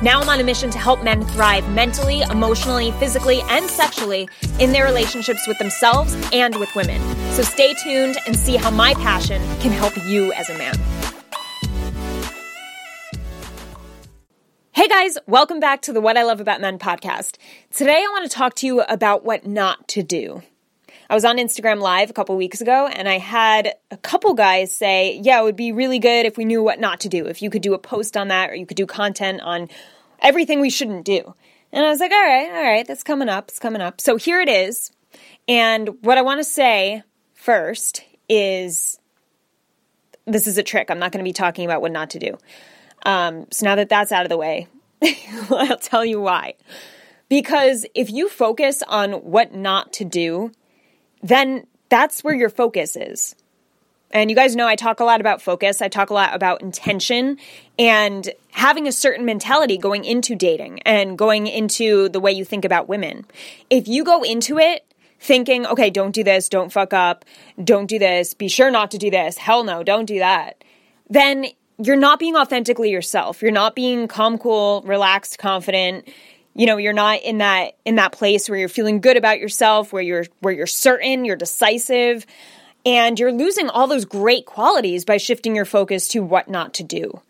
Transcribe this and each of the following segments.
Now I'm on a mission to help men thrive mentally, emotionally, physically, and sexually in their relationships with themselves and with women. So stay tuned and see how my passion can help you as a man. Hey guys, welcome back to the What I Love About Men podcast. Today I want to talk to you about what not to do. I was on Instagram Live a couple weeks ago and I had a couple guys say, Yeah, it would be really good if we knew what not to do, if you could do a post on that or you could do content on everything we shouldn't do. And I was like, All right, all right, that's coming up, it's coming up. So here it is. And what I want to say first is this is a trick. I'm not going to be talking about what not to do. Um, so now that that's out of the way, I'll tell you why. Because if you focus on what not to do, then that's where your focus is. And you guys know I talk a lot about focus. I talk a lot about intention and having a certain mentality going into dating and going into the way you think about women. If you go into it thinking, okay, don't do this, don't fuck up, don't do this, be sure not to do this, hell no, don't do that, then you're not being authentically yourself. You're not being calm, cool, relaxed, confident you know you're not in that in that place where you're feeling good about yourself where you're where you're certain you're decisive and you're losing all those great qualities by shifting your focus to what not to do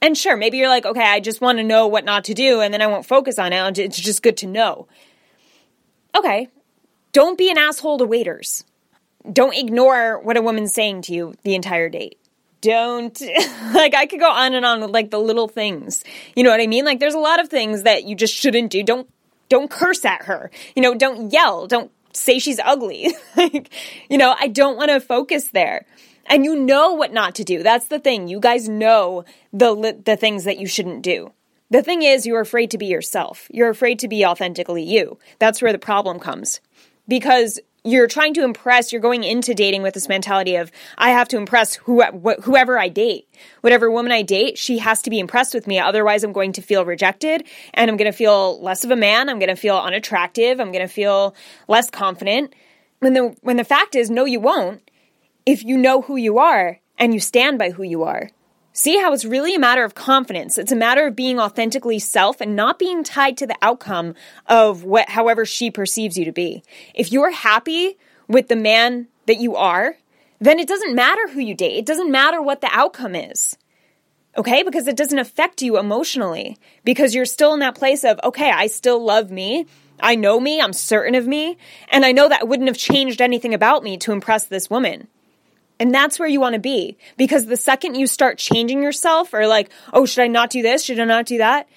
and sure maybe you're like okay i just want to know what not to do and then i won't focus on it it's just good to know okay don't be an asshole to waiters don't ignore what a woman's saying to you the entire date don't like I could go on and on with like the little things. You know what I mean? Like there's a lot of things that you just shouldn't do. Don't don't curse at her. You know, don't yell. Don't say she's ugly. like, you know, I don't want to focus there. And you know what not to do. That's the thing. You guys know the the things that you shouldn't do. The thing is you're afraid to be yourself. You're afraid to be authentically you. That's where the problem comes. Because you're trying to impress, you're going into dating with this mentality of, I have to impress who, wh- whoever I date. Whatever woman I date, she has to be impressed with me. Otherwise, I'm going to feel rejected and I'm going to feel less of a man. I'm going to feel unattractive. I'm going to feel less confident. When the, when the fact is, no, you won't if you know who you are and you stand by who you are. See how it's really a matter of confidence. It's a matter of being authentically self and not being tied to the outcome of what however she perceives you to be. If you're happy with the man that you are, then it doesn't matter who you date. It doesn't matter what the outcome is. Okay? Because it doesn't affect you emotionally. Because you're still in that place of, okay, I still love me. I know me. I'm certain of me. And I know that wouldn't have changed anything about me to impress this woman. And that's where you want to be. Because the second you start changing yourself or like, oh, should I not do this? Should I not do that?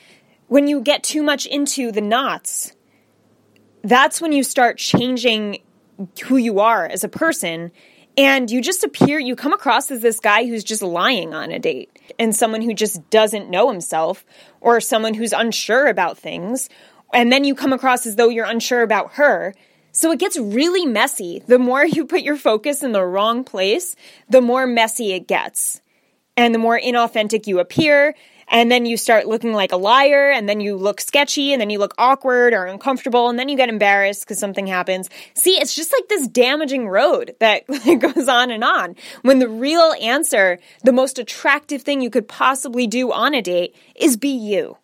When you get too much into the knots, that's when you start changing who you are as a person. And you just appear, you come across as this guy who's just lying on a date and someone who just doesn't know himself or someone who's unsure about things. And then you come across as though you're unsure about her so it gets really messy. The more you put your focus in the wrong place, the more messy it gets. And the more inauthentic you appear, and then you start looking like a liar, and then you look sketchy, and then you look awkward or uncomfortable, and then you get embarrassed because something happens. See, it's just like this damaging road that goes on and on. When the real answer, the most attractive thing you could possibly do on a date is be you.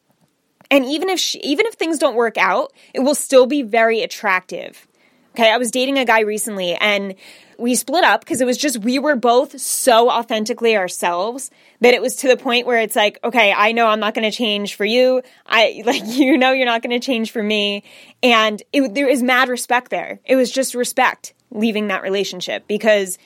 And even if she, even if things don't work out, it will still be very attractive. Okay, I was dating a guy recently and we split up because it was just we were both so authentically ourselves that it was to the point where it's like, okay, I know I'm not going to change for you. I like you know you're not going to change for me, and it, there is mad respect there. It was just respect leaving that relationship because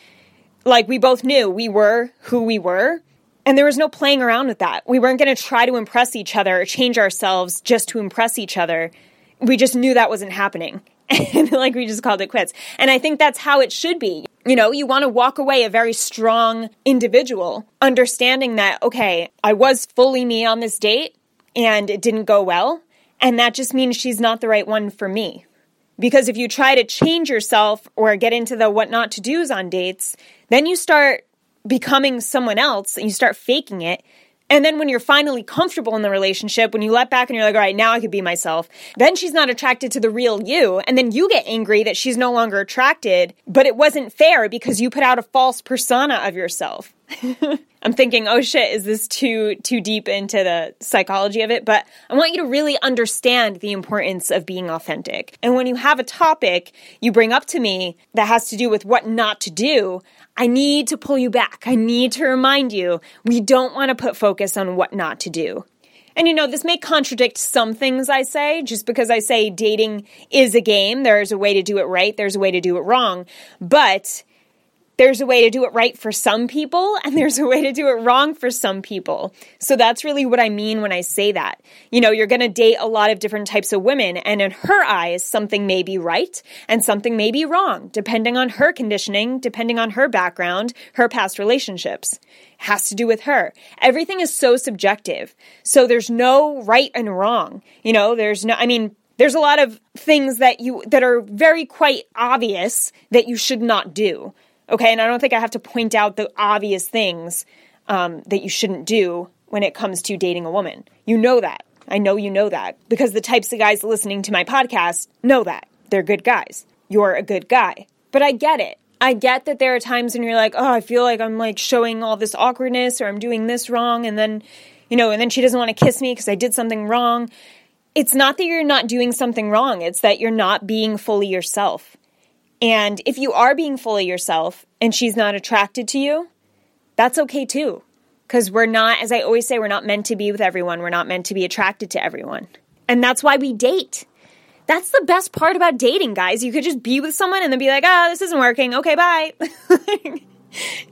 like we both knew we were who we were. And there was no playing around with that. We weren't going to try to impress each other or change ourselves just to impress each other. We just knew that wasn't happening. And like we just called it quits. And I think that's how it should be. You know, you want to walk away a very strong individual, understanding that, okay, I was fully me on this date and it didn't go well. And that just means she's not the right one for me. Because if you try to change yourself or get into the what not to do's on dates, then you start becoming someone else and you start faking it. And then when you're finally comfortable in the relationship, when you let back and you're like, all right, now I could be myself, then she's not attracted to the real you. And then you get angry that she's no longer attracted, but it wasn't fair because you put out a false persona of yourself. I'm thinking, oh shit, is this too too deep into the psychology of it? But I want you to really understand the importance of being authentic. And when you have a topic you bring up to me that has to do with what not to do, I need to pull you back. I need to remind you we don't want to put focus on what not to do. And you know, this may contradict some things I say, just because I say dating is a game. There's a way to do it right, there's a way to do it wrong. But there's a way to do it right for some people and there's a way to do it wrong for some people. So that's really what I mean when I say that. You know, you're going to date a lot of different types of women and in her eyes, something may be right and something may be wrong, depending on her conditioning, depending on her background, her past relationships. It has to do with her. Everything is so subjective. So there's no right and wrong. You know, there's no, I mean, there's a lot of things that you, that are very quite obvious that you should not do. Okay, and I don't think I have to point out the obvious things um, that you shouldn't do when it comes to dating a woman. You know that. I know you know that because the types of guys listening to my podcast know that. They're good guys. You're a good guy. But I get it. I get that there are times when you're like, oh, I feel like I'm like showing all this awkwardness or I'm doing this wrong. And then, you know, and then she doesn't want to kiss me because I did something wrong. It's not that you're not doing something wrong, it's that you're not being fully yourself. And if you are being fully yourself and she's not attracted to you, that's okay too. Because we're not, as I always say, we're not meant to be with everyone. We're not meant to be attracted to everyone. And that's why we date. That's the best part about dating, guys. You could just be with someone and then be like, ah, oh, this isn't working. Okay, bye. you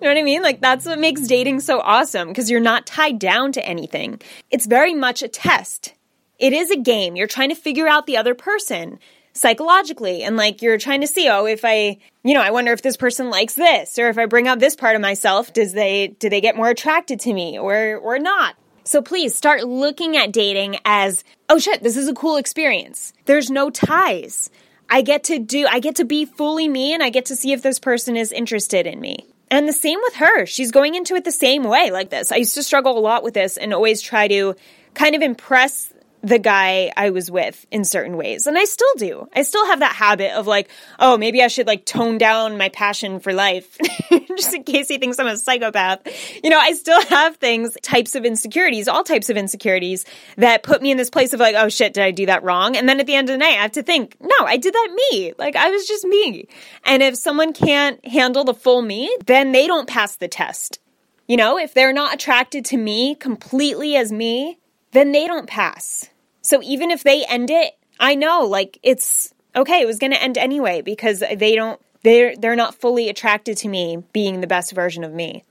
know what I mean? Like, that's what makes dating so awesome because you're not tied down to anything. It's very much a test. It is a game. You're trying to figure out the other person psychologically and like you're trying to see oh if i you know i wonder if this person likes this or if i bring out this part of myself does they do they get more attracted to me or or not? So please start looking at dating as oh shit this is a cool experience. There's no ties. I get to do i get to be fully me and i get to see if this person is interested in me. And the same with her. She's going into it the same way like this. I used to struggle a lot with this and always try to kind of impress the guy I was with in certain ways. And I still do. I still have that habit of like, oh, maybe I should like tone down my passion for life just in case he thinks I'm a psychopath. You know, I still have things, types of insecurities, all types of insecurities that put me in this place of like, oh shit, did I do that wrong? And then at the end of the night, I have to think, no, I did that me. Like I was just me. And if someone can't handle the full me, then they don't pass the test. You know, if they're not attracted to me completely as me, then they don't pass. So even if they end it, I know like it's okay, it was going to end anyway because they don't they're they're not fully attracted to me being the best version of me.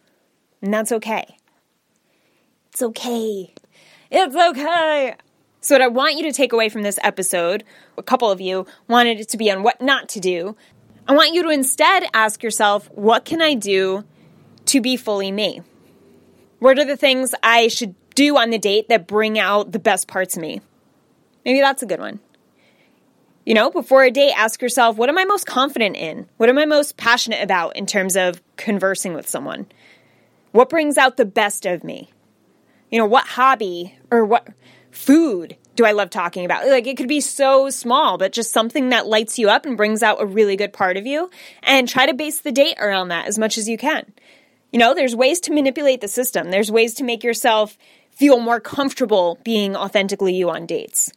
And that's okay. It's okay. It's okay. So what I want you to take away from this episode, a couple of you wanted it to be on what not to do. I want you to instead ask yourself, what can I do to be fully me? What are the things I should do on the date that bring out the best parts of me? Maybe that's a good one. You know, before a date, ask yourself, what am I most confident in? What am I most passionate about in terms of conversing with someone? What brings out the best of me? You know, what hobby or what food do I love talking about? Like, it could be so small, but just something that lights you up and brings out a really good part of you. And try to base the date around that as much as you can. You know, there's ways to manipulate the system, there's ways to make yourself feel more comfortable being authentically you on dates.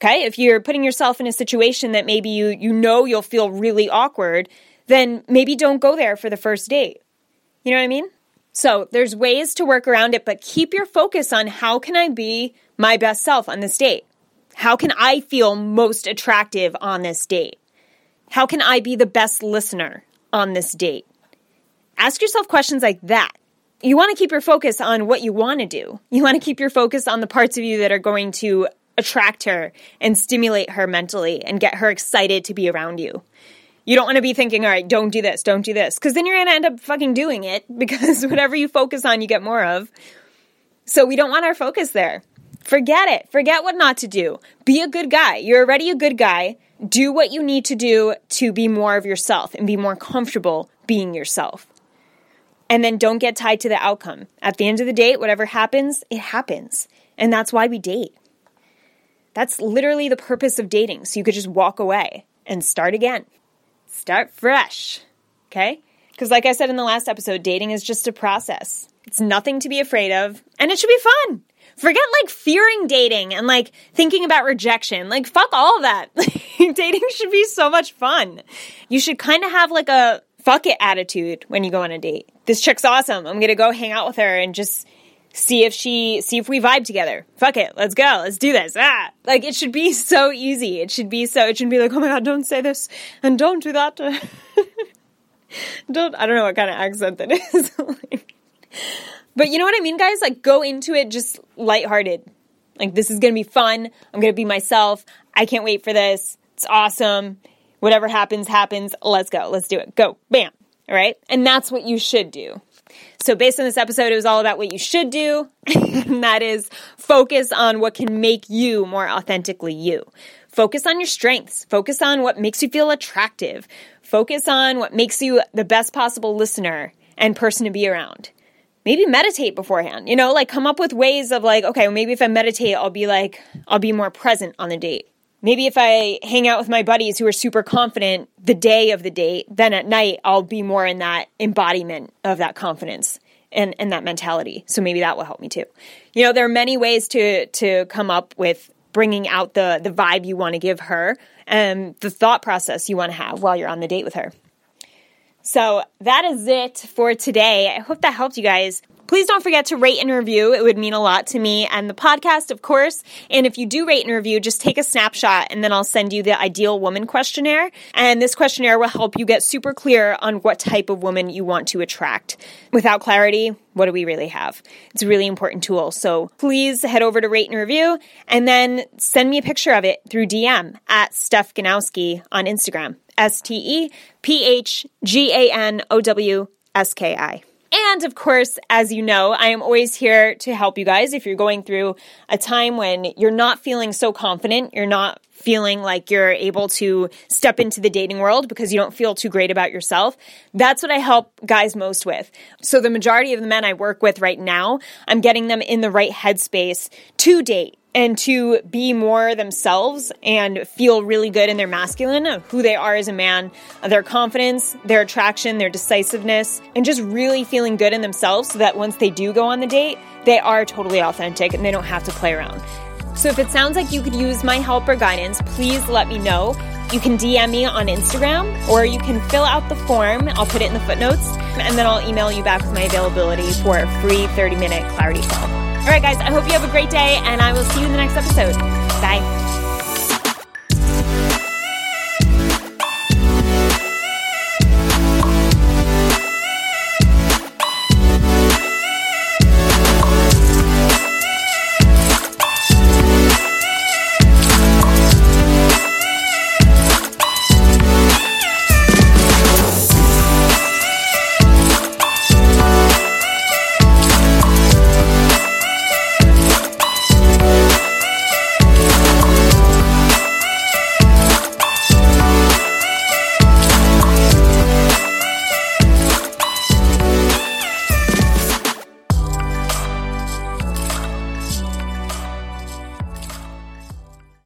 Okay? If you're putting yourself in a situation that maybe you you know you'll feel really awkward, then maybe don't go there for the first date. You know what I mean? So, there's ways to work around it, but keep your focus on how can I be my best self on this date? How can I feel most attractive on this date? How can I be the best listener on this date? Ask yourself questions like that. You want to keep your focus on what you want to do. You want to keep your focus on the parts of you that are going to attract her and stimulate her mentally and get her excited to be around you. You don't want to be thinking, all right, don't do this, don't do this, because then you're going to end up fucking doing it because whatever you focus on, you get more of. So we don't want our focus there. Forget it. Forget what not to do. Be a good guy. You're already a good guy. Do what you need to do to be more of yourself and be more comfortable being yourself. And then don't get tied to the outcome. At the end of the date, whatever happens, it happens. And that's why we date. That's literally the purpose of dating. So you could just walk away and start again. Start fresh. Okay? Because, like I said in the last episode, dating is just a process. It's nothing to be afraid of, and it should be fun. Forget like fearing dating and like thinking about rejection. Like, fuck all that. dating should be so much fun. You should kind of have like a fuck it attitude when you go on a date. This chick's awesome. I'm gonna go hang out with her and just see if she see if we vibe together. Fuck it, let's go, let's do this. Ah, like it should be so easy. It should be so. It shouldn't be like, oh my god, don't say this and don't do that. don't. I don't know what kind of accent that is. but you know what I mean, guys. Like go into it just lighthearted. Like this is gonna be fun. I'm gonna be myself. I can't wait for this. It's awesome. Whatever happens, happens. Let's go. Let's do it. Go. Bam. All right. And that's what you should do. So, based on this episode, it was all about what you should do, and that is focus on what can make you more authentically you. Focus on your strengths. Focus on what makes you feel attractive. Focus on what makes you the best possible listener and person to be around. Maybe meditate beforehand. You know, like come up with ways of like, okay, maybe if I meditate, I'll be like, I'll be more present on the date. Maybe if I hang out with my buddies who are super confident the day of the date, then at night I'll be more in that embodiment of that confidence and, and that mentality. So maybe that will help me too. You know, there are many ways to to come up with bringing out the the vibe you want to give her and the thought process you want to have while you're on the date with her. So that is it for today. I hope that helped you guys. Please don't forget to rate and review. It would mean a lot to me and the podcast, of course. And if you do rate and review, just take a snapshot and then I'll send you the ideal woman questionnaire. And this questionnaire will help you get super clear on what type of woman you want to attract. Without clarity, what do we really have? It's a really important tool. So please head over to rate and review and then send me a picture of it through DM at Steph Ganowski on Instagram. S T E P H G A N O W S K I. And of course, as you know, I am always here to help you guys if you're going through a time when you're not feeling so confident, you're not feeling like you're able to step into the dating world because you don't feel too great about yourself. That's what I help guys most with. So the majority of the men I work with right now, I'm getting them in the right headspace to date and to be more themselves and feel really good in their masculine of who they are as a man, their confidence, their attraction, their decisiveness, and just really feeling good in themselves so that once they do go on the date, they are totally authentic and they don't have to play around. So if it sounds like you could use my help or guidance, please let me know. You can DM me on Instagram or you can fill out the form. I'll put it in the footnotes and then I'll email you back with my availability for a free 30 minute clarity call. All right, guys, I hope you have a great day, and I will see you in the next episode. Bye.